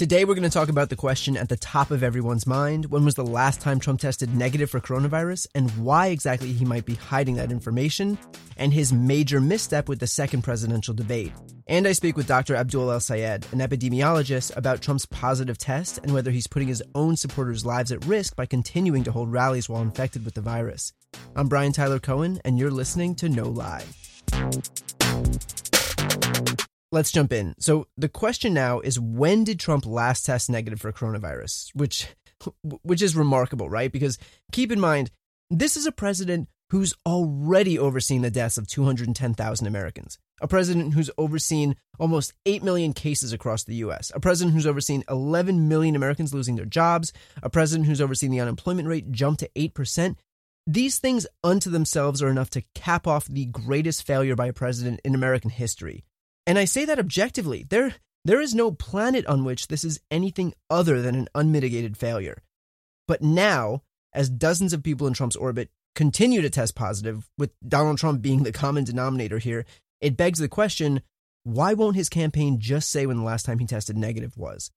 Today, we're going to talk about the question at the top of everyone's mind when was the last time Trump tested negative for coronavirus and why exactly he might be hiding that information, and his major misstep with the second presidential debate. And I speak with Dr. Abdul El Sayed, an epidemiologist, about Trump's positive test and whether he's putting his own supporters' lives at risk by continuing to hold rallies while infected with the virus. I'm Brian Tyler Cohen, and you're listening to No Lie. Let's jump in. So the question now is when did Trump last test negative for coronavirus? Which which is remarkable, right? Because keep in mind, this is a president who's already overseen the deaths of 210,000 Americans. A president who's overseen almost 8 million cases across the US. A president who's overseen 11 million Americans losing their jobs. A president who's overseen the unemployment rate jump to 8%. These things unto themselves are enough to cap off the greatest failure by a president in American history. And I say that objectively. There, there is no planet on which this is anything other than an unmitigated failure. But now, as dozens of people in Trump's orbit continue to test positive, with Donald Trump being the common denominator here, it begs the question why won't his campaign just say when the last time he tested negative was?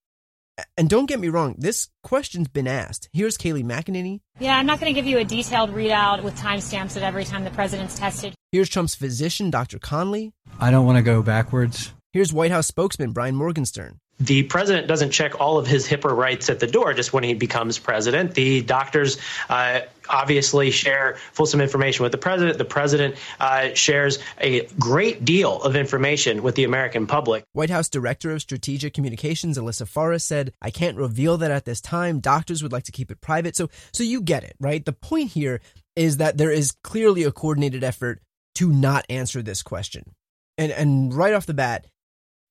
And don't get me wrong, this question's been asked. Here's Kayleigh McEnany. Yeah, I'm not going to give you a detailed readout with timestamps of every time the president's tested. Here's Trump's physician, Dr. Conley. I don't want to go backwards. Here's White House spokesman Brian Morgenstern. The president doesn't check all of his HIPAA rights at the door just when he becomes president. The doctors uh, obviously share fulsome information with the president. The president uh, shares a great deal of information with the American public. White House Director of Strategic Communications Alyssa Farah said, "I can't reveal that at this time. Doctors would like to keep it private." So, so you get it, right? The point here is that there is clearly a coordinated effort to not answer this question. And and right off the bat,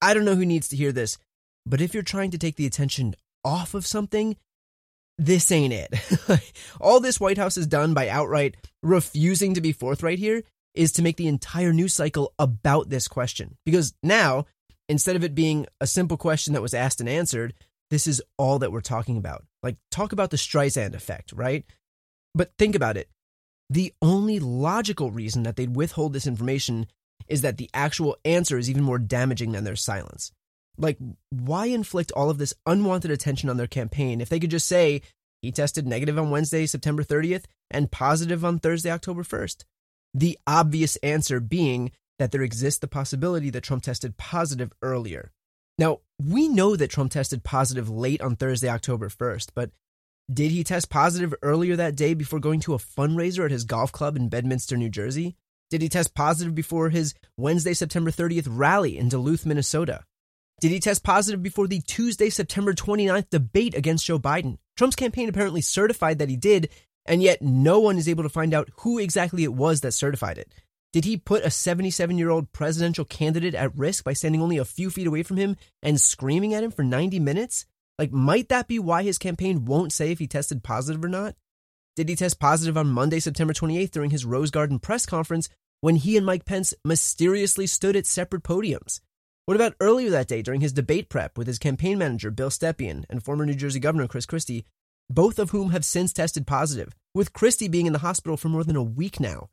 I don't know who needs to hear this, but if you're trying to take the attention off of something, this ain't it. All this White House has done by outright refusing to be forthright here is to make the entire news cycle about this question. Because now, instead of it being a simple question that was asked and answered, this is all that we're talking about. Like, talk about the Streisand effect, right? But think about it. The only logical reason that they'd withhold this information is that the actual answer is even more damaging than their silence. Like, why inflict all of this unwanted attention on their campaign if they could just say he tested negative on Wednesday, September 30th, and positive on Thursday, October 1st? The obvious answer being that there exists the possibility that Trump tested positive earlier. Now, we know that Trump tested positive late on Thursday, October 1st, but did he test positive earlier that day before going to a fundraiser at his golf club in Bedminster, New Jersey? Did he test positive before his Wednesday, September 30th rally in Duluth, Minnesota? Did he test positive before the Tuesday, September 29th debate against Joe Biden? Trump's campaign apparently certified that he did, and yet no one is able to find out who exactly it was that certified it. Did he put a 77 year old presidential candidate at risk by standing only a few feet away from him and screaming at him for 90 minutes? Like, might that be why his campaign won't say if he tested positive or not? Did he test positive on Monday, September 28th during his Rose Garden press conference when he and Mike Pence mysteriously stood at separate podiums? What about earlier that day during his debate prep with his campaign manager, Bill Stepien, and former New Jersey Governor Chris Christie, both of whom have since tested positive, with Christie being in the hospital for more than a week now?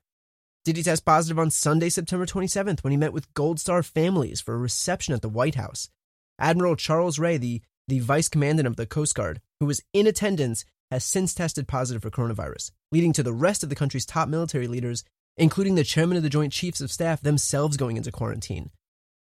Did he test positive on Sunday, September 27th, when he met with Gold Star families for a reception at the White House? Admiral Charles Ray, the, the vice commandant of the Coast Guard, who was in attendance, has since tested positive for coronavirus, leading to the rest of the country's top military leaders including the chairman of the Joint Chiefs of Staff themselves going into quarantine.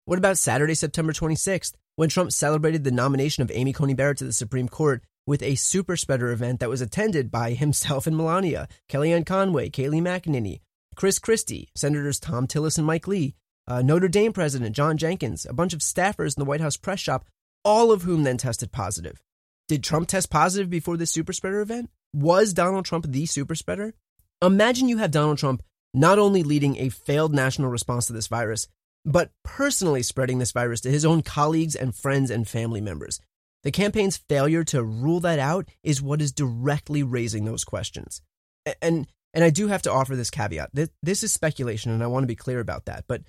What about Saturday, September 26th, when Trump celebrated the nomination of Amy Coney Barrett to the Supreme Court with a super spreader event that was attended by himself and Melania, Kellyanne Conway, Kayleigh McEnany, Chris Christie, Senators Thom Tillis and Mike Lee, uh, Notre Dame President John Jenkins, a bunch of staffers in the White House press shop, all of whom then tested positive. Did Trump test positive before this super spreader event? Was Donald Trump the super spreader? Imagine you have Donald Trump not only leading a failed national response to this virus, but personally spreading this virus to his own colleagues and friends and family members. The campaign's failure to rule that out is what is directly raising those questions. And and I do have to offer this caveat. This, is speculation and I want to be clear about that. But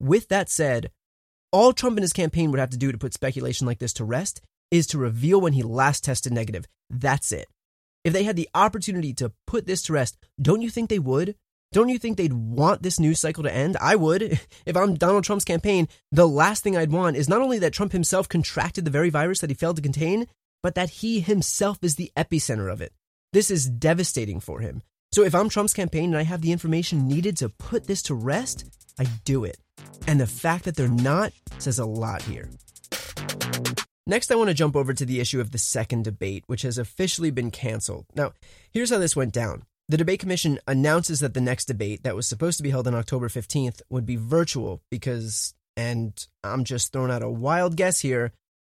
with that said, all Trump and his campaign would have to do to put speculation like this to rest is to reveal when he last tested negative. That's it. If they had the opportunity to put this to rest, don't you think they would? Don't you think they'd want this news cycle to end? I would. If I'm Donald Trump's campaign, the last thing I'd want is not only that Trump himself contracted the very virus that he failed to contain, but that he himself is the epicenter of it. This is devastating for him. So if I'm Trump's campaign and I have the information needed to put this to rest, I do it. And the fact that they're not says a lot here. Next, I want to jump over to the issue of the second debate, which has officially been canceled. Now, here's how this went down. The debate commission announces that the next debate that was supposed to be held on October 15th would be virtual because, and I'm just throwing out a wild guess here,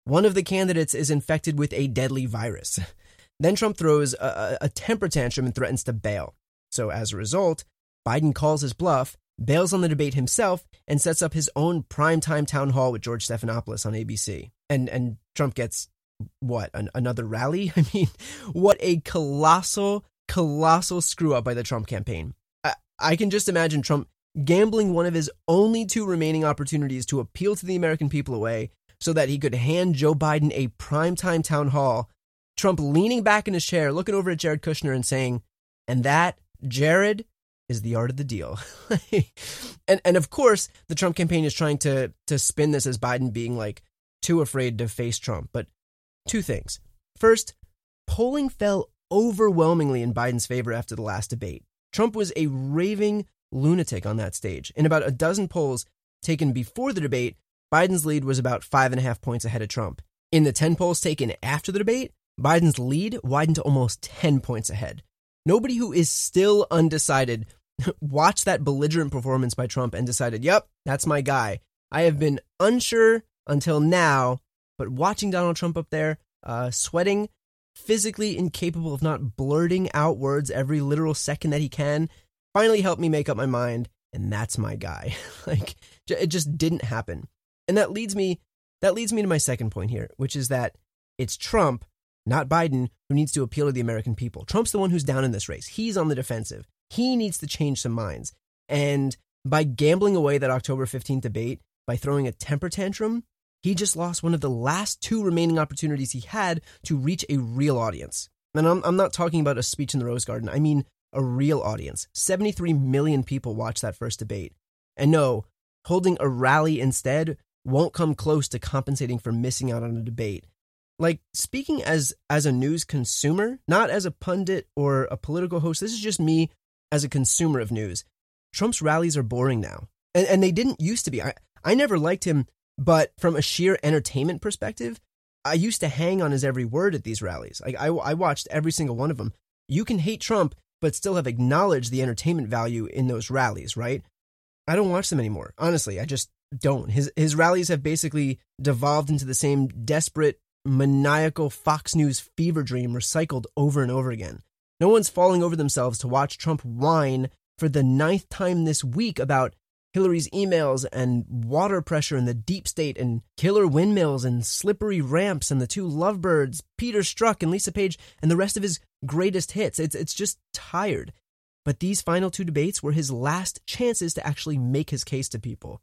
one of the candidates is infected with a deadly virus. Then Trump throws a, a temper tantrum and threatens to bail. So as a result, Biden calls his bluff, bails on the debate himself, and sets up his own primetime town hall with George Stephanopoulos on ABC and and Trump gets what an, another rally. I mean, what a colossal, colossal screw up by the Trump campaign. I, I can just imagine Trump gambling one of his only two remaining opportunities to appeal to the American people away so that he could hand Joe Biden a primetime town hall. Trump leaning back in his chair, looking over at Jared Kushner and saying, and that, Jared, is the art of the deal. and and of course, the Trump campaign is trying to to spin this as Biden being like too afraid to face Trump. But two things. First, polling fell overwhelmingly in Biden's favor after the last debate. Trump was a raving lunatic on that stage. In about a dozen polls taken before the debate, Biden's lead was about five and a half points ahead of Trump. In the 10 polls taken after the debate, Biden's lead widened to almost 10 points ahead. Nobody who is still undecided watched that belligerent performance by Trump and decided, yep, that's my guy. I have been unsure until now. But watching Donald Trump up there, uh, sweating, physically incapable of not blurting out words every literal second that he can, finally helped me make up my mind. And that's my guy. like, it just didn't happen. And that leads me, that leads me to my second point here, which is that it's Trump, not Biden, who needs to appeal to the American people. Trump's the one who's down in this race. He's on the defensive. He needs to change some minds. And by gambling away that October 15th debate, by throwing a temper tantrum, he just lost one of the last two remaining opportunities he had to reach a real audience. And I'm, I'm not talking about a speech in the Rose Garden, I mean a real audience. 73 million people watched that first debate. And no, holding a rally instead won't come close to compensating for missing out on a debate. Like speaking as as a news consumer, not as a pundit or a political host, this is just me as a consumer of news. Trump's rallies are boring now. And and they didn't used to be. I, I never liked him but from a sheer entertainment perspective, I used to hang on his every word at these rallies. Like I, I watched every single one of them. You can hate Trump, but still have acknowledged the entertainment value in those rallies, right? I don't watch them anymore. Honestly, I just don't. His his rallies have basically devolved into the same desperate, maniacal Fox News fever dream recycled over and over again. No one's falling over themselves to watch Trump whine for the ninth time this week about Hillary's emails and water pressure in the deep state and killer windmills and slippery ramps and the two lovebirds, Peter Strzok and Lisa Page, and the rest of his greatest hits. It's, it's just tired. But these final two debates were his last chances to actually make his case to people.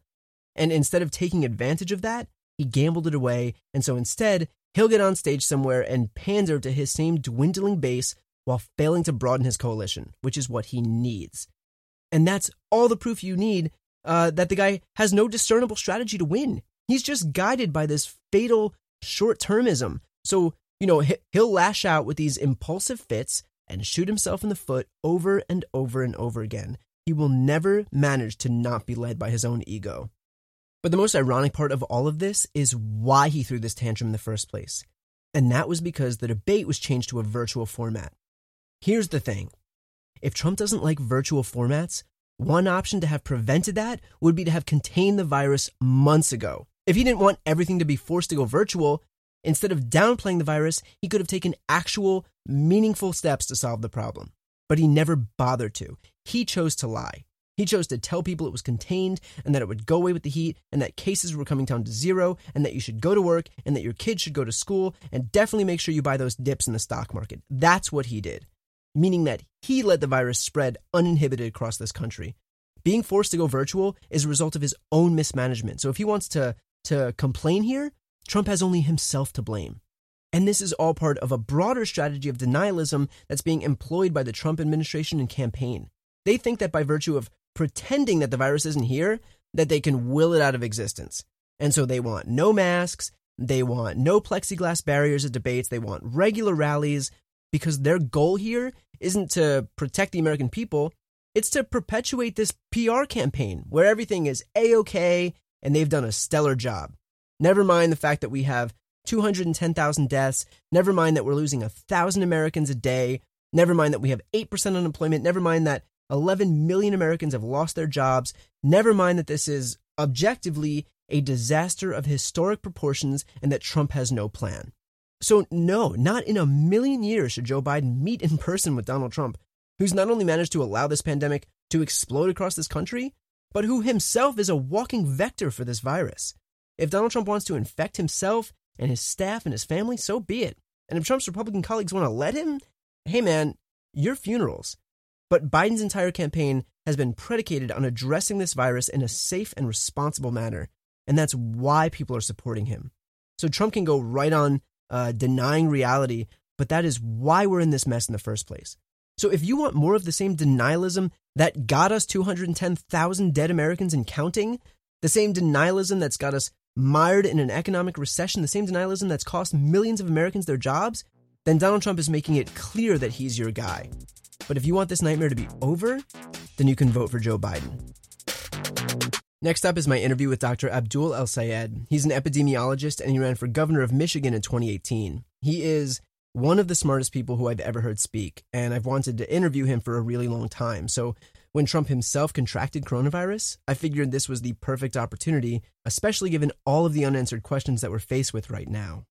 And instead of taking advantage of that, he gambled it away. And so instead, he'll get on stage somewhere and pander to his same dwindling base while failing to broaden his coalition, which is what he needs. And that's all the proof you need uh, that the guy has no discernible strategy to win. He's just guided by this fatal short termism. So, you know, he'll lash out with these impulsive fits and shoot himself in the foot over and over and over again. He will never manage to not be led by his own ego. But the most ironic part of all of this is why he threw this tantrum in the first place. And that was because the debate was changed to a virtual format. Here's the thing if Trump doesn't like virtual formats, one option to have prevented that would be to have contained the virus months ago. If he didn't want everything to be forced to go virtual, instead of downplaying the virus, he could have taken actual, meaningful steps to solve the problem. But he never bothered to. He chose to lie. He chose to tell people it was contained and that it would go away with the heat and that cases were coming down to zero and that you should go to work and that your kids should go to school and definitely make sure you buy those dips in the stock market. That's what he did, meaning that he let the virus spread uninhibited across this country. Being forced to go virtual is a result of his own mismanagement. So if he wants to to complain here, Trump has only himself to blame. And this is all part of a broader strategy of denialism that's being employed by the Trump administration and campaign. They think that by virtue of pretending that the virus isn't here, that they can will it out of existence. And so they want no masks, they want no plexiglass barriers at debates, they want regular rallies, because their goal here isn't to protect the American people, it's to perpetuate this PR campaign where everything is A OK and they've done a stellar job. Never mind the fact that we have 210,000 deaths, never mind that we're losing 1,000 Americans a day, never mind that we have 8% unemployment, never mind that 11 million Americans have lost their jobs, never mind that this is objectively a disaster of historic proportions and that Trump has no plan. So, no, not in a million years should Joe Biden meet in person with Donald Trump, who's not only managed to allow this pandemic to explode across this country, but who himself is a walking vector for this virus. If Donald Trump wants to infect himself and his staff and his family, so be it. And if Trump's Republican colleagues want to let him, hey man, your funerals. But Biden's entire campaign has been predicated on addressing this virus in a safe and responsible manner. And that's why people are supporting him. So Trump can go right on uh, denying reality, but that is why we're in this mess in the first place. So if you want more of the same denialism that got us 210,000 dead Americans and counting, the same denialism that's got us mired in an economic recession, the same denialism that's cost millions of Americans their jobs, then Donald Trump is making it clear that he's your guy. But if you want this nightmare to be over, then you can vote for Joe Biden. Next up is my interview with Dr. Abdul El-Sayed. He's an epidemiologist and he ran for governor of Michigan in 2018. He is one of the smartest people who I've ever heard speak, and I've wanted to interview him for a really long time. So when Trump himself contracted coronavirus, I figured this was the perfect opportunity, especially given all of the unanswered questions that we're faced with right now.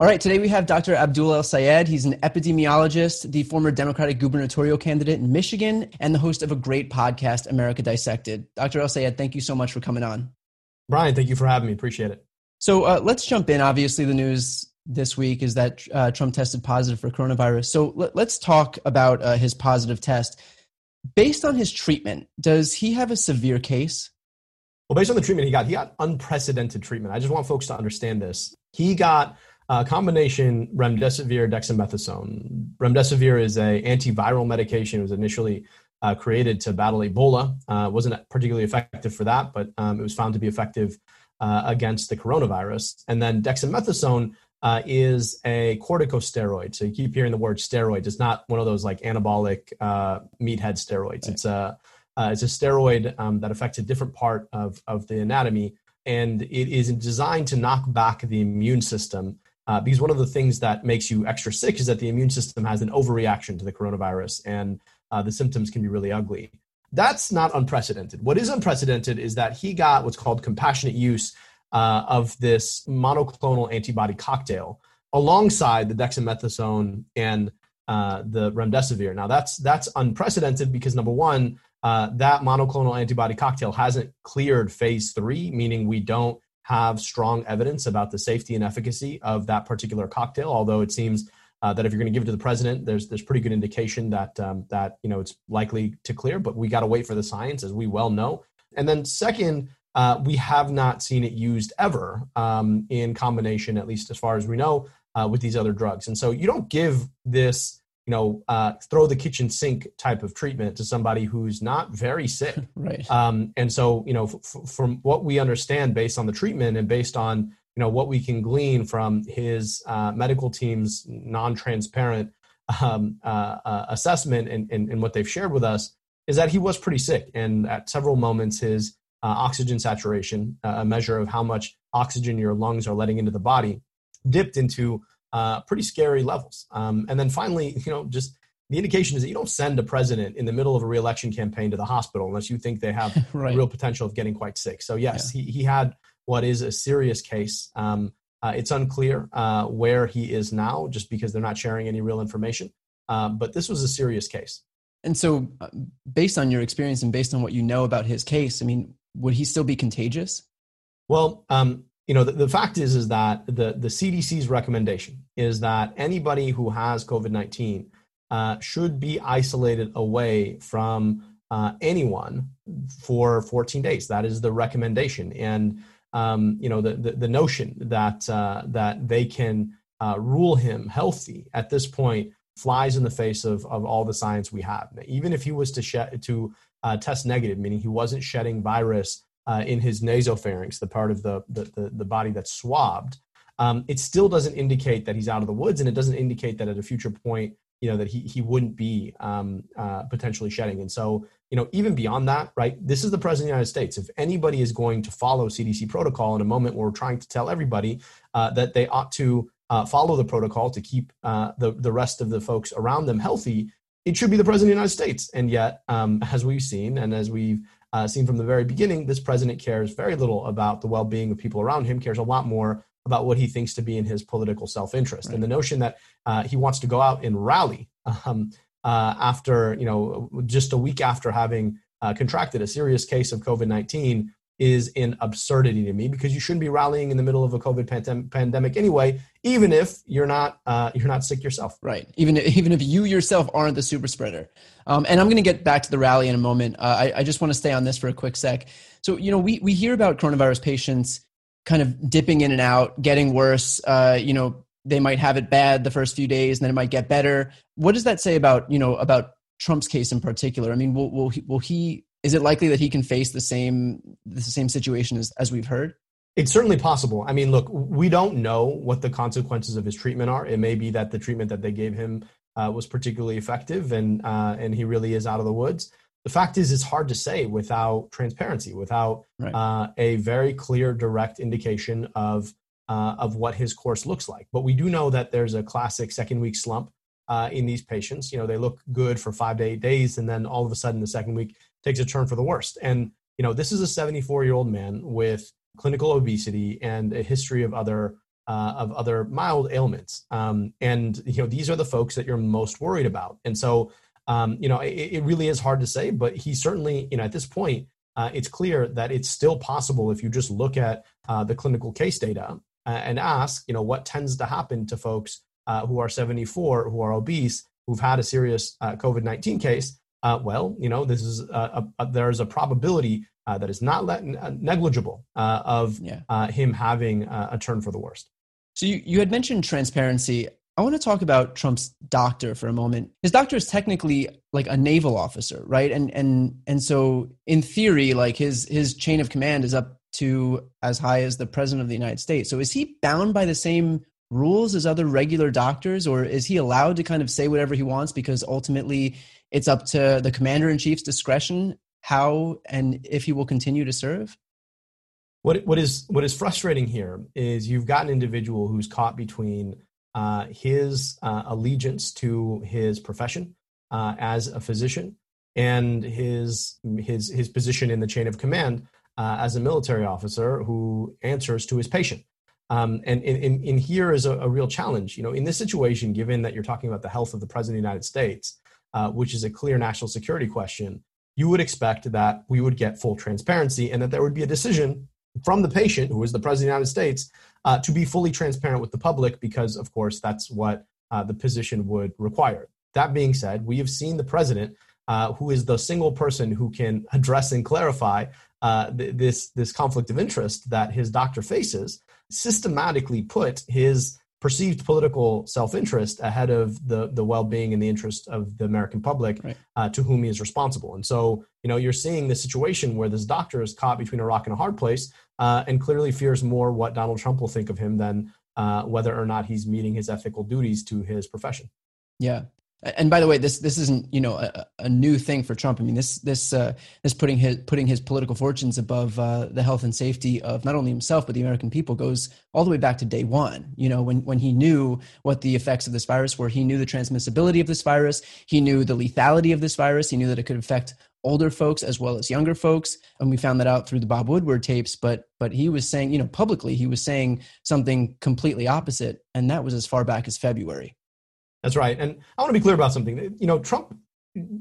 All right, today we have Dr. Abdul El-Sayed. He's an epidemiologist, the former Democratic gubernatorial candidate in Michigan, and the host of a great podcast, America Dissected. Dr. El-Sayed, thank you so much for coming on. Brian, thank you for having me. Appreciate it. So uh, let's jump in. Obviously, the news this week is that uh, Trump tested positive for coronavirus. So let, us talk about uh, his positive test based on his treatment, does he have a severe case? Well, based on the treatment he got, he got unprecedented treatment. I just want folks to understand this. He got a combination remdesivir dexamethasone. Remdesivir is a antiviral medication. It was initially uh, created to battle Ebola. Uh, wasn't particularly effective for that, but um, it was found to be effective uh, against the coronavirus. And then dexamethasone uh, is a corticosteroid. So you keep hearing the word steroid. It's not one of those like anabolic uh, meathead steroids. Right. It's a uh, it's a steroid um, that affects a different part of of the anatomy, and it is designed to knock back the immune system. Uh, because one of the things that makes you extra sick is that the immune system has an overreaction to the coronavirus, and uh, the symptoms can be really ugly. That's not unprecedented. What is unprecedented is that he got what's called compassionate use uh, of this monoclonal antibody cocktail alongside the dexamethasone and uh, the remdesivir. Now that's that's unprecedented because number one, uh, that monoclonal antibody cocktail hasn't cleared phase three, meaning we don't have strong evidence about the safety and efficacy of that particular cocktail. Although it seems uh, that if you're going to give it to the president, there's there's pretty good indication that um, that you know it's likely to clear. But we got to wait for the science, as we well know. And then second, uh, we have not seen it used ever um, in combination, at least as far as we know, uh, with these other drugs. And so you don't give this, you know, uh, throw the kitchen sink type of treatment to somebody who's not very sick. right. Um, and so, you know, f- from what we understand based on the treatment and based on, you know, what we can glean from his uh, medical team's non-transparent um, uh, uh, assessment and, and, and what they've shared with us is that he was pretty sick. And at several moments, his uh, oxygen saturation, uh, a measure of how much oxygen your lungs are letting into the body, dipped into uh, pretty scary levels. Um, and then finally, you know, just the indication is that you don't send a president in the middle of a reelection campaign to the hospital unless you think they have right. real potential of getting quite sick. So yes, yeah. he, he had what is a serious case. Um, uh, it's unclear uh, where he is now, just because they're not sharing any real information. Uh, but this was a serious case. And so, uh, based on your experience and based on what you know about his case, I mean, would he still be contagious? Well, um, you know, the, the, fact is is that the the CDC's recommendation is that anybody who has COVID nineteen uh, should be isolated away from uh, anyone for 14 days. That is the recommendation, and um, you know, the, the, the notion that uh, that they can uh, rule him healthy at this point flies in the face of, of all the science we have. Even if he was to to uh, test negative, meaning he wasn't shedding virus uh, in his nasopharynx, the part of the, the, the, the body that's swabbed, um, it still doesn't indicate that he's out of the woods, and it doesn't indicate that at a future point, you know, that he, he wouldn't be um, uh, potentially shedding. And so, you know, even beyond that, right, this is the President of the United States. If anybody is going to follow CDC protocol in a moment where we're trying to tell everybody uh, that they ought to uh, follow the protocol to keep uh, the, the rest of the folks around them healthy, it should be the president of the United States. And yet, um, as we've seen, and as we've uh, seen from the very beginning, this president cares very little about the well being of people around him, cares a lot more about what he thinks to be in his political self interest. Right. And the notion that uh, he wants to go out and rally um, uh, after, you know, just a week after having uh, contracted a serious case of COVID 19 is an absurdity to me because you shouldn't be rallying in the middle of a COVID pandem- pandemic anyway, even if you're not uh, you're not sick yourself. Right. Even even if you yourself aren't the super spreader. Um, and I'm going to get back to the rally in a moment. Uh, I, I just want to stay on this for a quick sec. So you know we we hear about coronavirus patients kind of dipping in and out, getting worse. Uh, you know they might have it bad the first few days, and then it might get better. What does that say about you know about Trump's case in particular? I mean, will will he, will he is it likely that he can face the same the same situation as, as we've heard? It's certainly possible. I mean, look, we don't know what the consequences of his treatment are. It may be that the treatment that they gave him uh, was particularly effective, and uh, and he really is out of the woods. The fact is, it's hard to say without transparency, without right. uh, a very clear, direct indication of uh, of what his course looks like. But we do know that there's a classic second week slump uh, in these patients. You know, they look good for five to eight days, and then all of a sudden, the second week takes a turn for the worst. And you know, this is a 74 year old man with clinical obesity and a history of other uh, of other mild ailments. Um, and you know, these are the folks that you're most worried about. And so, um, you know, it, it, really is hard to say, but he certainly, you know, at this point, uh, it's clear that it's still possible if you just look at uh, the clinical case data uh, and ask, you know, what tends to happen to folks uh, who are 74, who are obese, who've had a serious uh, COVID 19 case uh, well, you know, this is a, a, there's a probability uh, that is not let, uh, negligible uh, of yeah. Uh, him having a turn for the worst. So you, you had mentioned transparency. I want to talk about Trump's doctor for a moment. His doctor is technically like a naval officer, right? And and and so in theory, like his his chain of command is up to as high as the president of the United States. So is he bound by the same rules as other regular doctors, or is he allowed to kind of say whatever he wants because ultimately it's up to the commander in chief's discretion how and if he will continue to serve? What, what is what is frustrating here is you've got an individual who's caught between uh, his uh, allegiance to his profession uh, as a physician and his his his position in the chain of command uh, as a military officer who answers to his patient. Um, and, and, and here is a, a, real challenge. You know, in this situation, given that you're talking about the health of the president of the United States, uh, which is a clear national security question, you would expect that we would get full transparency and that there would be a decision from the patient, who is the president of the United States, uh, to be fully transparent with the public because, of course, that's what uh, the position would require. That being said, we have seen the president, uh, who is the single person who can address and clarify uh, th- this this conflict of interest that his doctor faces, systematically put his perceived political self-interest ahead of the the well-being and the interest of the American public right. uh, to whom he is responsible. And so, you know, you're seeing the situation where this doctor is caught between a rock and a hard place, uh, and clearly fears more what Donald Trump will think of him than uh, whether or not he's meeting his ethical duties to his profession. Yeah, and by the way, this this isn't you know a, a new thing for Trump. I mean, this this uh, this putting his putting his political fortunes above uh, the health and safety of not only himself but the American people goes all the way back to day one. You know, when when he knew what the effects of this virus were, he knew the transmissibility of this virus, he knew the lethality of this virus, he knew that it could affect older folks as well as younger folks, and we found that out through the Bob Woodward tapes. But but he was saying, you know, publicly, he was saying something completely opposite, and that was as far back as February. That's right. And I want to be clear about something. You know, Trump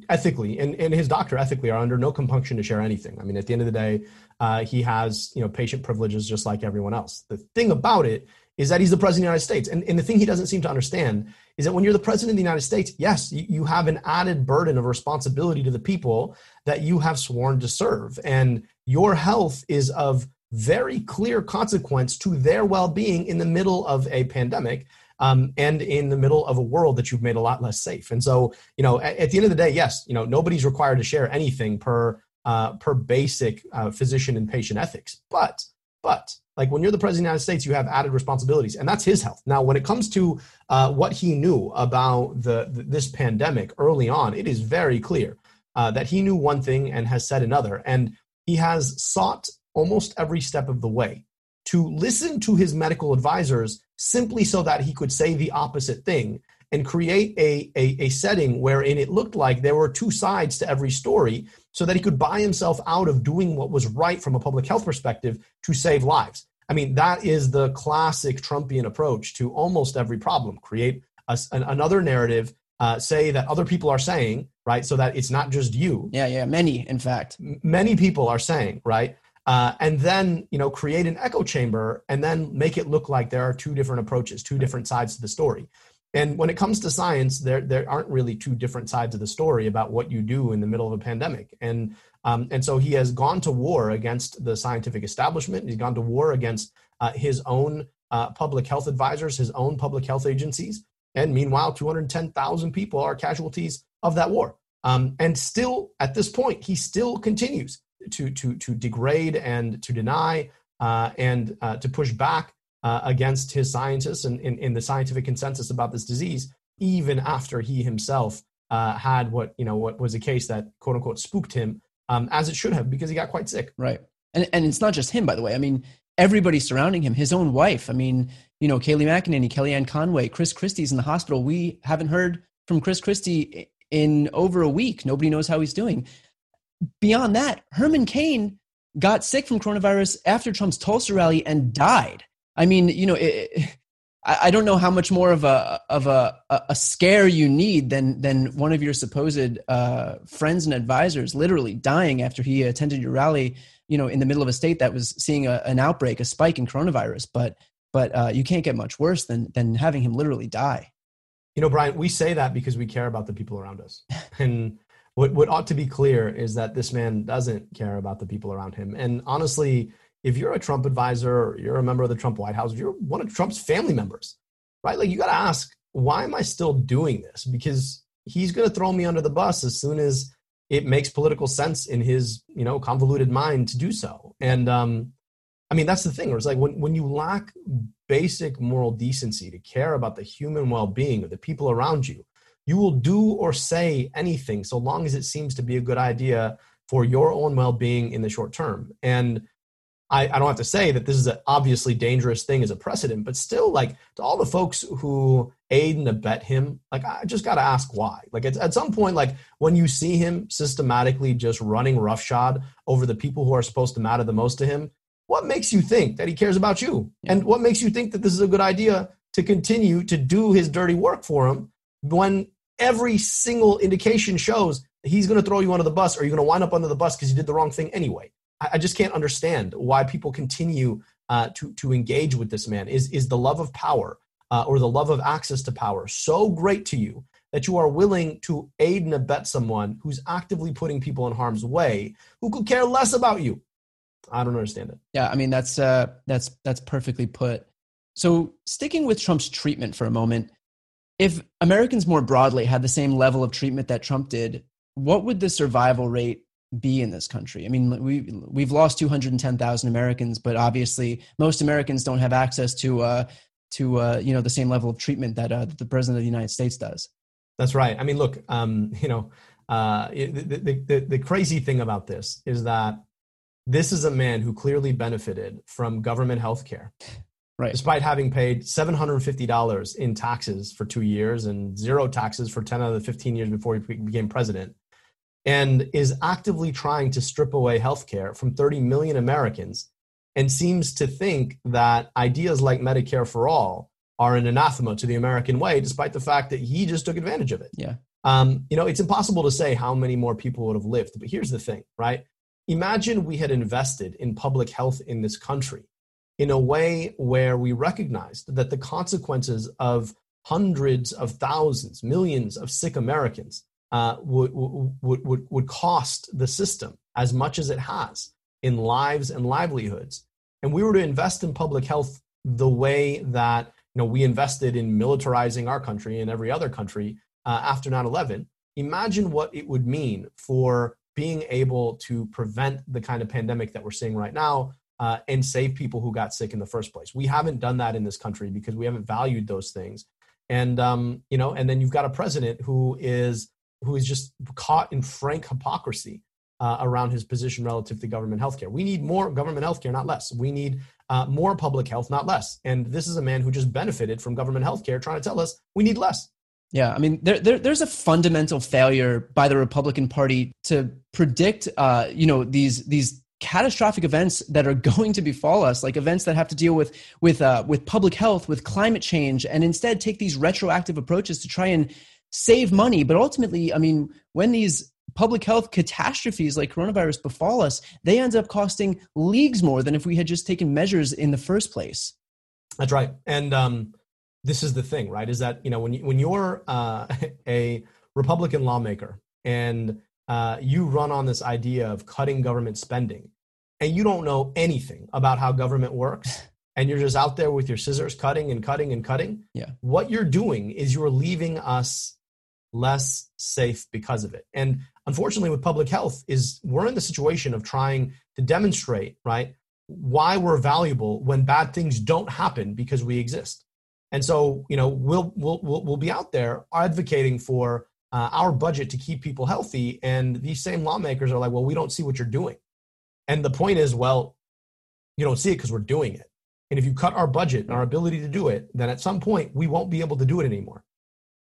ethically and, and his doctor ethically are under no compunction to share anything. I mean, at the end of the day, uh, he has you know patient privileges just like everyone else. The thing about it is that he's the president of the United States, and, and the thing he doesn't seem to understand is that when you're the president of the United States, yes, you, you have an added burden of responsibility to the people that you have sworn to serve, and your health is of very clear consequence to their well-being in the middle of a pandemic um, and in the middle of a world that you've made a lot less safe. And so, you know, at, at the end of the day, yes, you know, nobody's required to share anything per uh, per basic uh, physician and patient ethics. But but like when you're the president of the United States, you have added responsibilities, and that's his health. Now, when it comes to uh, what he knew about the, this pandemic early on, it is very clear uh, that he knew one thing and has said another, and he has sought almost every step of the way to listen to his medical advisors simply so that he could say the opposite thing and create a, a, a, setting wherein it looked like there were two sides to every story so that he could buy himself out of doing what was right from a public health perspective to save lives. I mean, that is the classic Trumpian approach to almost every problem. Create a, an, another narrative, uh, say that other people are saying, right? So that it's not just you. Yeah, yeah, many, in fact. Many people are saying, right? Uh, and then you know create an echo chamber and then make it look like there are two different approaches two different sides to the story. And when it comes to science there there aren't really two different sides of the story about what you do in the middle of a pandemic. And um, and so he has gone to war against the scientific establishment. He's gone to war against uh, his own uh, public health advisors his own public health agencies. And meanwhile 210000 people are casualties of that war. Um, and still at this point he still continues to to to degrade and to deny uh, and uh, to push back uh, against his scientists and in, the scientific consensus about this disease, even after he himself uh, had what you know what was a case that quote unquote spooked him, um, as it should have, because he got quite sick. Right, and and it's not just him, by the way. I mean, everybody surrounding him, his own wife. I mean, you know, Kayleigh McEnany, Kellyanne Conway, Chris Christie's in the hospital. We haven't heard from Chris Christie in over a week. Nobody knows how he's doing. Beyond that, Herman Cain got sick from coronavirus after Trump's Tulsa rally and died. I mean, you know, it, I don't know how much more of a of a a scare you need than than one of your supposed uh, friends and advisors literally dying after he attended your rally. You know, in the middle of a state that was seeing a, an outbreak, a spike in coronavirus. But but uh, you can't get much worse than than having him literally die. You know, Brian, we say that because we care about the people around us, and what what ought to be clear is that this man doesn't care about the people around him. And honestly, if you're a Trump advisor or you're a member of the Trump White House, you're one of Trump's family members, right? Like you got to ask, why am I still doing this? Because he's going to throw me under the bus as soon as it makes political sense in his, you know, convoluted mind to do so. And um, I mean, that's the thing. Where it's like when when you lack basic moral decency to care about the human well-being of the people around you, you will do or say anything so long as it seems to be a good idea for your own well-being in the short term. And I, I don't have to say that this is an obviously dangerous thing as a precedent, but still, like to all the folks who aid and abet him, like I just got to ask why. Like at, at some point, like when you see him systematically just running roughshod over the people who are supposed to matter the most to him, what makes you think that he cares about you? Yeah. And what makes you think that this is a good idea to continue to do his dirty work for him when every single indication shows he's going to throw you under the bus or you're going to wind up under the bus because you did the wrong thing anyway? I, just can't understand why people continue uh, to to engage with this man. Is is the love of power uh, or the love of access to power so great to you that you are willing to aid and abet someone who's actively putting people in harm's way, who could care less about you? I don't understand it. Yeah, I mean that's uh, that's that's perfectly put. So sticking with Trump's treatment for a moment, if Americans more broadly had the same level of treatment that Trump did, what would the survival rate be in this country. I mean, we we've lost 210,000 Americans, but obviously most Americans don't have access to uh, to uh, you know the same level of treatment that, uh, the president of the United States does. That's right. I mean, look, um, you know, uh, the, the, the, the crazy thing about this is that this is a man who clearly benefited from government health care. Right. Despite having paid $750 in taxes for two years and zero taxes for 10 out of the 15 years before he became president, and is actively trying to strip away healthcare from 30 million Americans and seems to think that ideas like Medicare for all are an anathema to the American way, despite the fact that he just took advantage of it. Yeah. um, you know, it's impossible to say how many more people would have lived. But here's the thing, right? Imagine we had invested in public health in this country in a way where we recognized that the consequences of hundreds of thousands, millions of sick Americans uh, would, would, would, would cost the system as much as it has in lives and livelihoods. And we were to invest in public health the way that you know, we invested in militarizing our country and every other country uh, after 9 11. Imagine what it would mean for being able to prevent the kind of pandemic that we're seeing right now uh, and save people who got sick in the first place. We haven't done that in this country because we haven't valued those things. And um, you know, and then you've got a president who is who is just caught in frank hypocrisy uh, around his position relative to government healthcare. We need more government healthcare, not less. We need uh, more public health, not less. And this is a man who just benefited from government healthcare, trying to tell us we need less. Yeah, I mean, there, there, there's a fundamental failure by the Republican Party to predict, uh, you know, these these catastrophic events that are going to befall us, like events that have to deal with with uh, with public health, with climate change, and instead take these retroactive approaches to try and save money. But ultimately, I mean, when these public health catastrophes like coronavirus befall us, they end up costing leagues more than if we had just taken measures in the first place. That's right, and um, this is the thing, right? Is that you know when you, when you're uh, a Republican lawmaker and uh, you run on this idea of cutting government spending, and you don't know anything about how government works, and you're just out there with your scissors cutting and cutting and cutting. Yeah, what you're doing is you're leaving us less safe because of it. And unfortunately, with public health, is we're in the situation of trying to demonstrate right why we're valuable when bad things don't happen because we exist. And so, you know, we'll we'll we'll, we'll be out there advocating for uh, our budget to keep people healthy, and these same lawmakers are like, "Well, we don't see what you're doing." And the point is, well, you don't see it because we're doing it. And if you cut our budget and our ability to do it, then at some point we won't be able to do it anymore.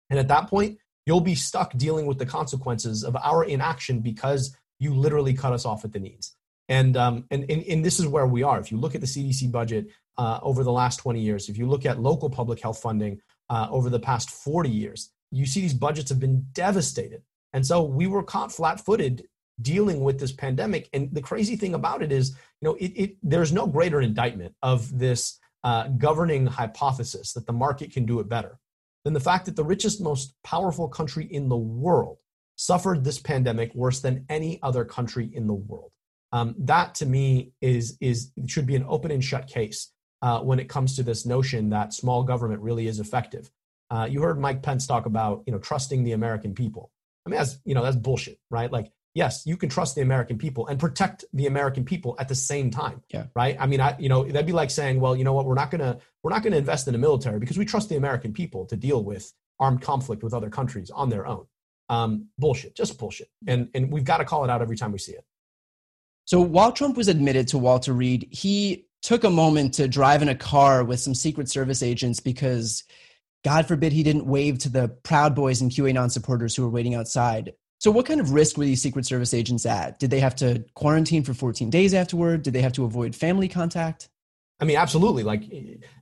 And at that point, you'll be stuck dealing with the consequences of our inaction because you literally cut us off at the knees. And, um, and, and, and this is where we are. If you look at the CDC budget uh, over the last 20 years, if you look at local public health funding uh, over the past 40 years, you see these budgets have been devastated. And so we were caught flat footed dealing with this pandemic. And the crazy thing about it is, you know, it, it, there's no greater indictment of this uh, governing hypothesis that the market can do it better than the fact that the richest, most powerful country in the world suffered this pandemic worse than any other country in the world. Um, that to me is is should be an open and shut case uh, when it comes to this notion that small government really is effective. Uh, you heard Mike Pence talk about you know trusting the American people. I mean that's you know that's bullshit, right? Like yes, you can trust the American people and protect the American people at the same time. Yeah. Right. I mean, I, you know, that'd be like saying, well, you know what, we're not gonna we're not gonna invest in the military because we trust the American people to deal with armed conflict with other countries on their own. Um, bullshit, just bullshit. And and we've got to call it out every time we see it. So while Trump was admitted to Walter Reed, he took a moment to drive in a car with some Secret Service agents because God forbid he didn't wave to the Proud Boys and QAnon supporters who were waiting outside. So, what kind of risk were these Secret Service agents at? Did they have to quarantine for 14 days afterward? Did they have to avoid family contact? I mean, absolutely. Like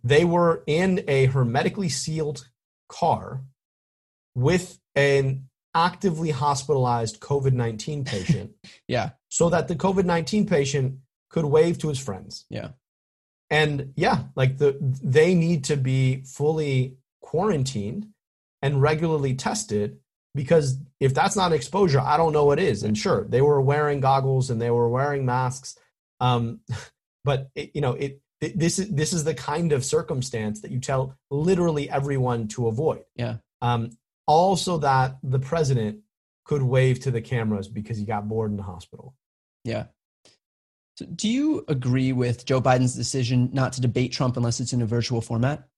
they were in a hermetically sealed car with an actively hospitalized COVID 19 patient. yeah. So that the COVID 19 patient could wave to his friends. Yeah. And yeah, like the they need to be fully quarantined and regularly tested because if that's not exposure, I don't know what is. And sure, they were wearing goggles and they were wearing masks, um, but it, you know, it, it, this is this is the kind of circumstance that you tell literally everyone to avoid. Yeah. Um, also, that the president could wave to the cameras because he got bored in the hospital. Yeah. So do you agree with Joe Biden's decision not to debate Trump unless it's in a virtual format?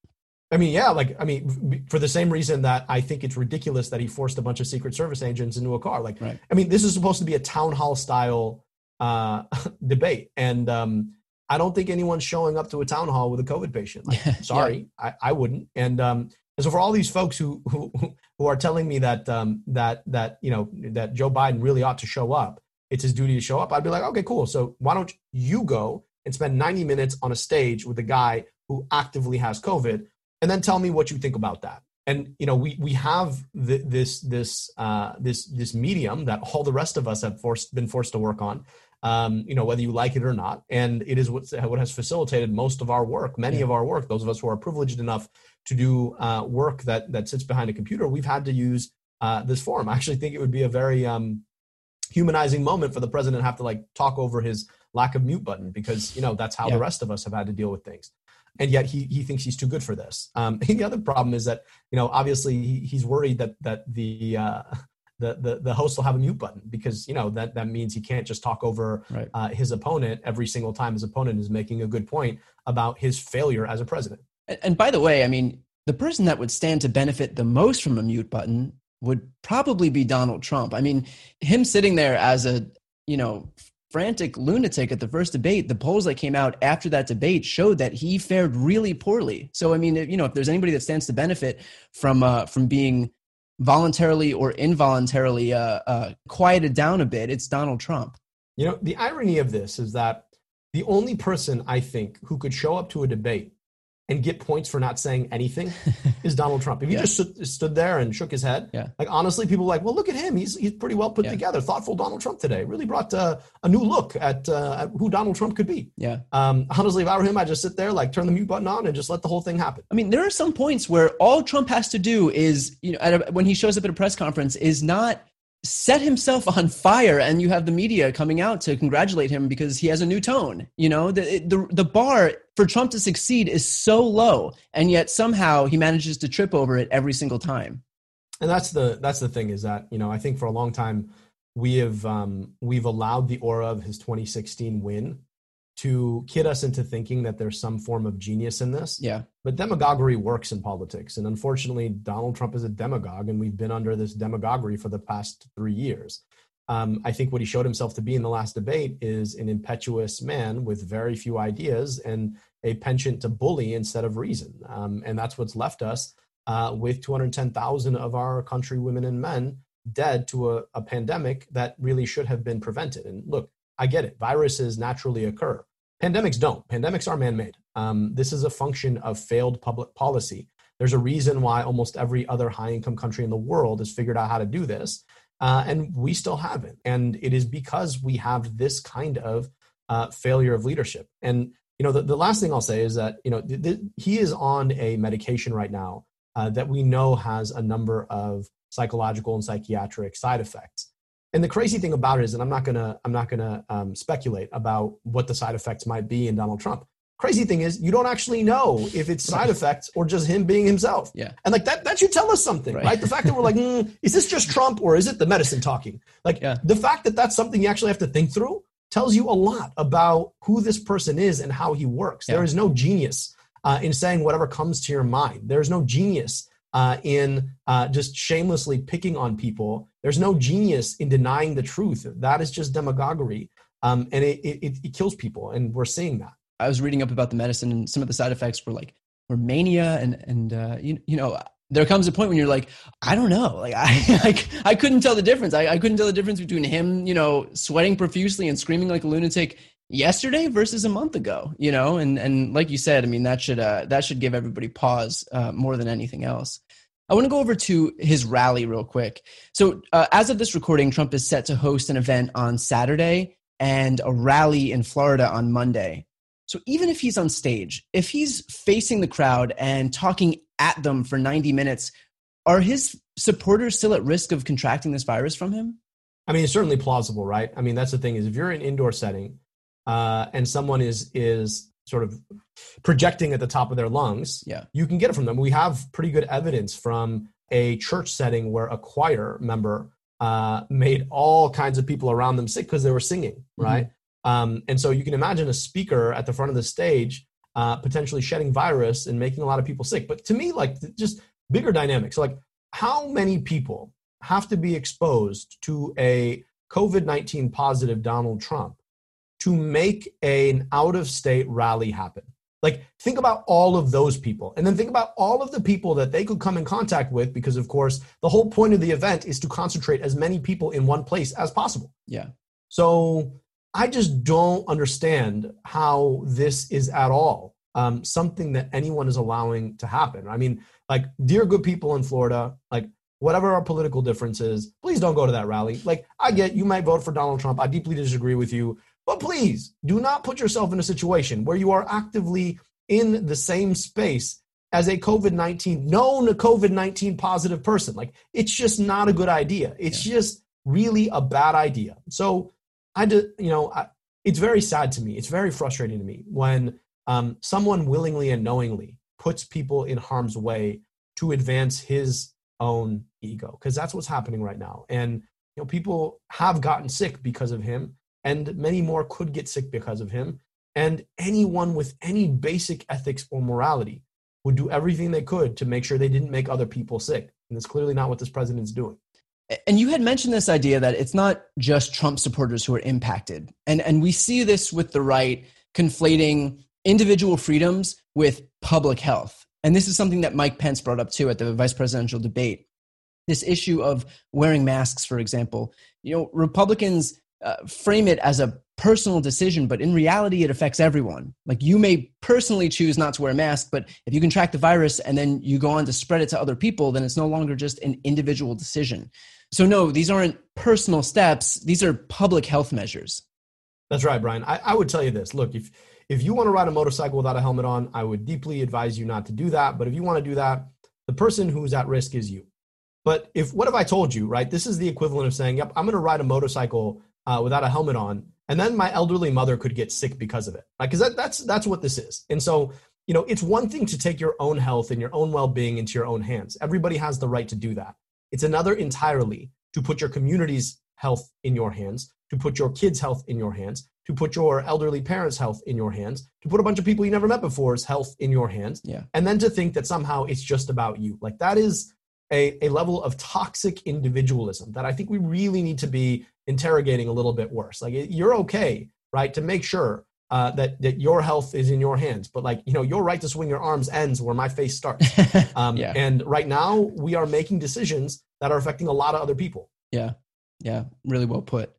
I mean, yeah, like I mean, for the same reason that I think it's ridiculous that he forced a bunch of Secret Service agents into a car. Like, right. I mean, this is supposed to be a town hall style uh, debate, and um, I don't think anyone's showing up to a town hall with a COVID patient. Like, sorry, yeah. I, I wouldn't. And um, and so for all these folks who who, who are telling me that um, that that you know that Joe Biden really ought to show up, it's his duty to show up. I'd be like, okay, cool. So why don't you go and spend 90 minutes on a stage with a guy who actively has COVID? And then tell me what you think about that. and you know we we have the, this this uh, this this medium that all the rest of us have forced been forced to work on um, you know whether you like it or not and it is what, what has facilitated most of our work many yeah. of our work those of us who are privileged enough to do uh, work that that sits behind a computer we've had to use uh, this forum i actually think it would be a very um, humanizing moment for the president to have to like talk over his lack of mute button because you know that's how yeah. the rest of us have had to deal with things and yet he he thinks he's too good for this. Um, the other problem is that you know obviously he, he's worried that that the uh, the, the the host will have a mute button because you know that that means he can't just talk over right. uh, his opponent every single time his opponent is making a good point about his failure as a president. And, and by the way, I mean the person that would stand to benefit the most from a mute button would probably be Donald Trump. I mean, him sitting there as a you know frantic lunatic at the first debate, the polls that came out after that debate showed that he fared really poorly. So, I mean, you know, if there's anybody that stands to benefit from uh, from being voluntarily or involuntarily uh, uh, quieted down a bit, it's Donald Trump. You know, the irony of this is that the only person I think who could show up to a debate and get points for not saying anything is Donald Trump. If he yeah. just stood, stood, there and shook his head, yeah. like honestly, people were like, well, look at him. He's he's pretty well put yeah. together. Thoughtful Donald Trump today really brought uh, a new look at, uh, at, who Donald Trump could be. Yeah. Um, honestly, if I were him, I'd just sit there, like turn the mute button on, and just let the whole thing happen. I mean, there are some points where all Trump has to do is, you know, a, when he shows up at a press conference, is not set himself on fire and you have the media coming out to congratulate him because he has a new tone you know? The, the the bar for trump to succeed is so low and yet somehow he manages to trip over it every single time. And that's the that's the thing is that you know i think for a long time we have um, we've allowed the aura of his 2016 win to kid us into thinking that there's some form of genius in this. Yeah. But demagoguery works in politics. And unfortunately, Donald Trump is a demagogue, and we've been under this demagoguery for the past three years. Um, I think what he showed himself to be in the last debate is an impetuous man with very few ideas and a penchant to bully instead of reason. Um, and that's what's left us uh, with 210,000 of our country women and men dead to a, a pandemic that really should have been prevented. And look, I get it. Viruses naturally occur. Pandemics don't. Pandemics are man made. Um, this is a function of failed public policy. There's a reason why almost every other high income country in the world has figured out how to do this. Uh, and we still haven't. And it is because we have this kind of uh, failure of leadership. And you know, the, the last thing I'll say is that you know th- th- he is on a medication right now uh, that we know has a number of psychological and psychiatric side effects. And the crazy thing about it is, and I'm not gonna I'm not gonna um, speculate about what the side effects might be in Donald Trump. Crazy thing is, you don't actually know if it's side effects or just him being himself. Yeah. And like that, that should tell us something, right? right? The fact that we're like, mm, is this just Trump or is it the medicine talking? Like yeah. the fact that that's something you actually have to think through tells you a lot about who this person is and how he works. Yeah. There is no genius uh, in saying whatever comes to your mind. There's no genius uh, in uh, just shamelessly picking on people. There's no genius in denying the truth. That is just demagoguery, um, and it, it, it kills people, and we're seeing that. I was reading up about the medicine, and some of the side effects were like were mania, and and uh, you, you know there comes a point when you're like, I don't know, like I like I couldn't tell the difference. I, I couldn't tell the difference between him, you know, sweating profusely and screaming like a lunatic yesterday versus a month ago you know and and like you said i mean that should uh that should give everybody pause uh, more than anything else i want to go over to his rally real quick. So uh, as of this recording trump is set to host an event on saturday and a rally in florida on monday. So even if he's on stage if he's facing the crowd and talking at them for 90 minutes are his supporters still at risk of contracting this virus from him? I mean, it's certainly plausible, right? I mean, that's the thing is if you're in an indoor setting uh, and someone is is sort of projecting at the top of their lungs, yeah. you can get it from them. We have pretty good evidence from a church setting where a choir member uh, made all kinds of people around them sick because they were singing, mm-hmm. right? Mm-hmm. Um, and so you can imagine a speaker at the front of the stage uh, potentially shedding virus and making a lot of people sick. But to me, like just bigger dynamics, like how many people have to be exposed to a COVID 19 positive Donald Trump to make an out of state rally happen. Like, think about all of those people. And then think about all of the people that they could come in contact with, because, of course, the whole point of the event is to concentrate as many people in one place as possible. Yeah. So I just don't understand how this is at all um, something that anyone is allowing to happen. I mean, Like, dear good people in Florida, like whatever our political differences, please don't go to that rally. Like, I get you might vote for Donald Trump. I deeply disagree with you, but please do not put yourself in a situation where you are actively in the same space as a COVID 19, known COVID 19 positive person. Like, it's just not a good idea. It's yeah. just really a bad idea. So, I did, you know, I, it's very sad to me. It's very frustrating to me when um, someone willingly and knowingly puts people in harm's way to advance his own ego, because that's what's happening right now. And, you know, people have gotten sick because of him, and many more could get sick because of him. And anyone with any basic ethics or morality would do everything they could to make sure they didn't make other people sick. And that's clearly not what this president's doing. And you had mentioned this idea that it's not just Trump supporters who are impacted. And, and we see this with the right conflating individual freedoms with public health. And this is something that Mike Pence brought up too at the vice presidential debate. This issue of wearing masks, for example. You know, Republicans uh, frame it as a personal decision, but in reality, it affects everyone. Like you may personally choose not to wear a mask, but if you contract the virus and then you go on to spread it to other people, then it's no longer just an individual decision. So, no, these aren't personal steps, these are public health measures. That's right, Brian. I, I would tell you this look, if, if you want to ride a motorcycle without a helmet on, I would deeply advise you not to do that. But if you want to do that, the person who's at risk is you. But if what have I told you, right? This is the equivalent of saying, "Yep, I'm going to ride a motorcycle uh, without a helmet on, and then my elderly mother could get sick because of it. Right because that, that's that's what this is. And so you know it's one thing to take your own health and your own well-being into your own hands. Everybody has the right to do that. It's another entirely to put your community's health in your hands to put your kids health in your hands to put your elderly parents health in your hands to put a bunch of people you never met before's health in your hands yeah. and then to think that somehow it's just about you. Like that is a, a level of toxic individualism that i think we really need to be interrogating a little bit worse. Like you're okay, right, to make sure uh, that that your health is in your hands. But like you know, your right to swing your arms ends where my face starts. Um, yeah. And right now, we are making decisions that are affecting a lot of other people. Yeah, yeah, really well put.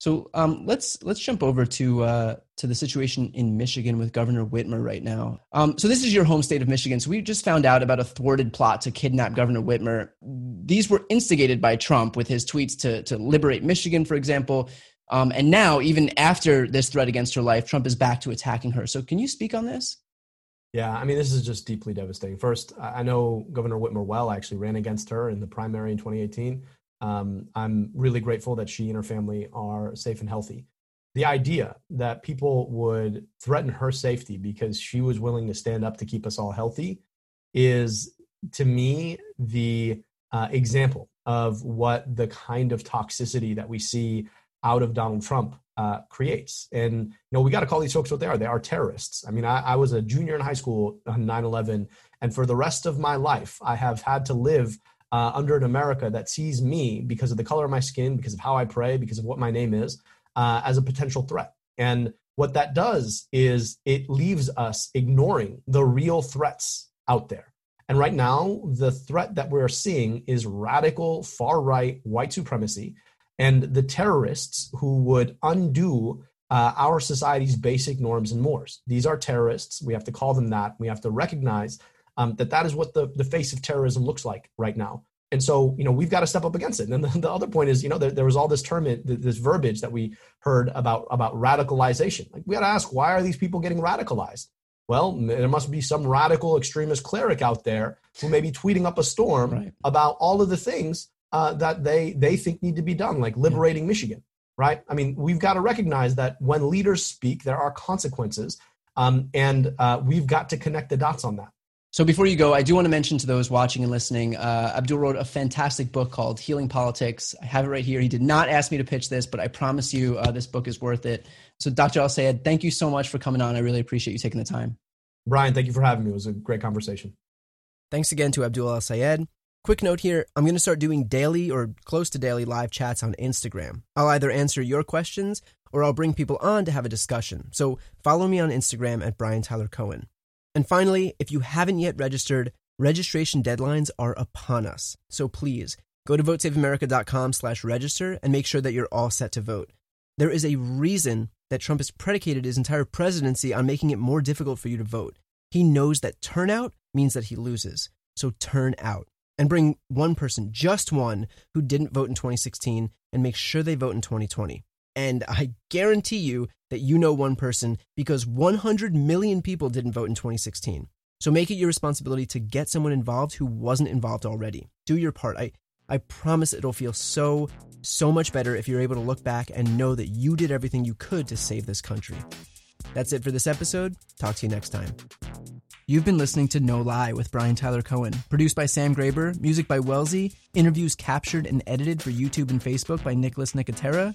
So um, let's let's jump over to uh, to the situation in Michigan with Governor Whitmer right now. Um, so this is your home state of Michigan. So we just found out about a thwarted plot to kidnap Governor Whitmer. These were instigated by Trump with his tweets to to liberate Michigan, for example. Um, and now, even after this threat against her life, Trump is back to attacking her. So can you speak on this? Yeah, I mean, this is just deeply devastating. First, I know Governor Whitmer well. I actually ran against her in the primary in 2018. Um, I'm really grateful that she and her family are safe and healthy. The idea that people would threaten her safety because she was willing to stand up to keep us all healthy is, to me, the uh, example of what the kind of toxicity that we see out of Donald Trump uh, creates. And, you know, we got to call these folks what they are. They are terrorists. I mean, I, I was a junior in high school on 9 11, and for the rest of my life, I have had to live uh, under an America that sees me because of the color of my skin, because of how I pray, because of what my name is, uh, as a potential threat. And what that does is it leaves us ignoring the real threats out there. And right now, the threat that we're seeing is radical far right white supremacy and the terrorists who would undo uh, our society's basic norms and mores. These are terrorists. We have to call them that. We have to recognize um, that that is what the, the face of terrorism looks like right now. And so, you know, we've got to step up against it. And then the, the other point is, you know, there, there was all this term, this verbiage that we heard about about radicalization. Like we got to ask, why are these people getting radicalized? Well, there must be some radical extremist cleric out there who may be tweeting up a storm right. about all of the things uh, that they they think need to be done, like liberating yeah. Michigan. Right? I mean, we've got to recognize that when leaders speak, there are consequences, um, and uh, we've got to connect the dots on that. So before you go, I do want to mention to those watching and listening, uh, Abdul wrote a fantastic book called Healing Politics. I have it right here. He did not ask me to pitch this, but I promise you uh, this book is worth it. So Dr. El-Sayed, thank you so much for coming on. I really appreciate you taking the time. Brian, thank you for having me. It was a great conversation. Thanks again to Abdul El-Sayed. Quick note here, I'm going to start doing daily or close to daily live chats on Instagram. I'll either answer your questions or I'll bring people on to have a discussion. So follow me on Instagram at Brian Tyler Cohen. And finally, if you haven't yet registered, registration deadlines are upon us. So please go to votesaveamerica.com slash register and make sure that you're all set to vote. There is a reason that Trump has predicated his entire presidency on making it more difficult for you to vote. He knows that turnout means that he loses. So turn out and bring one person, just one, who didn't vote in 2016 and make sure they vote in 2020. And I guarantee you that you know one person because 100 million people didn't vote in 2016. So make it your responsibility to get someone involved who wasn't involved already. Do your part. I, I promise it'll feel so, so much better if you're able to look back and know that you did everything you could to save this country. That's it for this episode. Talk to you next time. You've been listening to No Lie with Brian Tyler Cohen, produced by Sam Graber, music by Wellesley, interviews captured and edited for YouTube and Facebook by Nicholas Nicotera,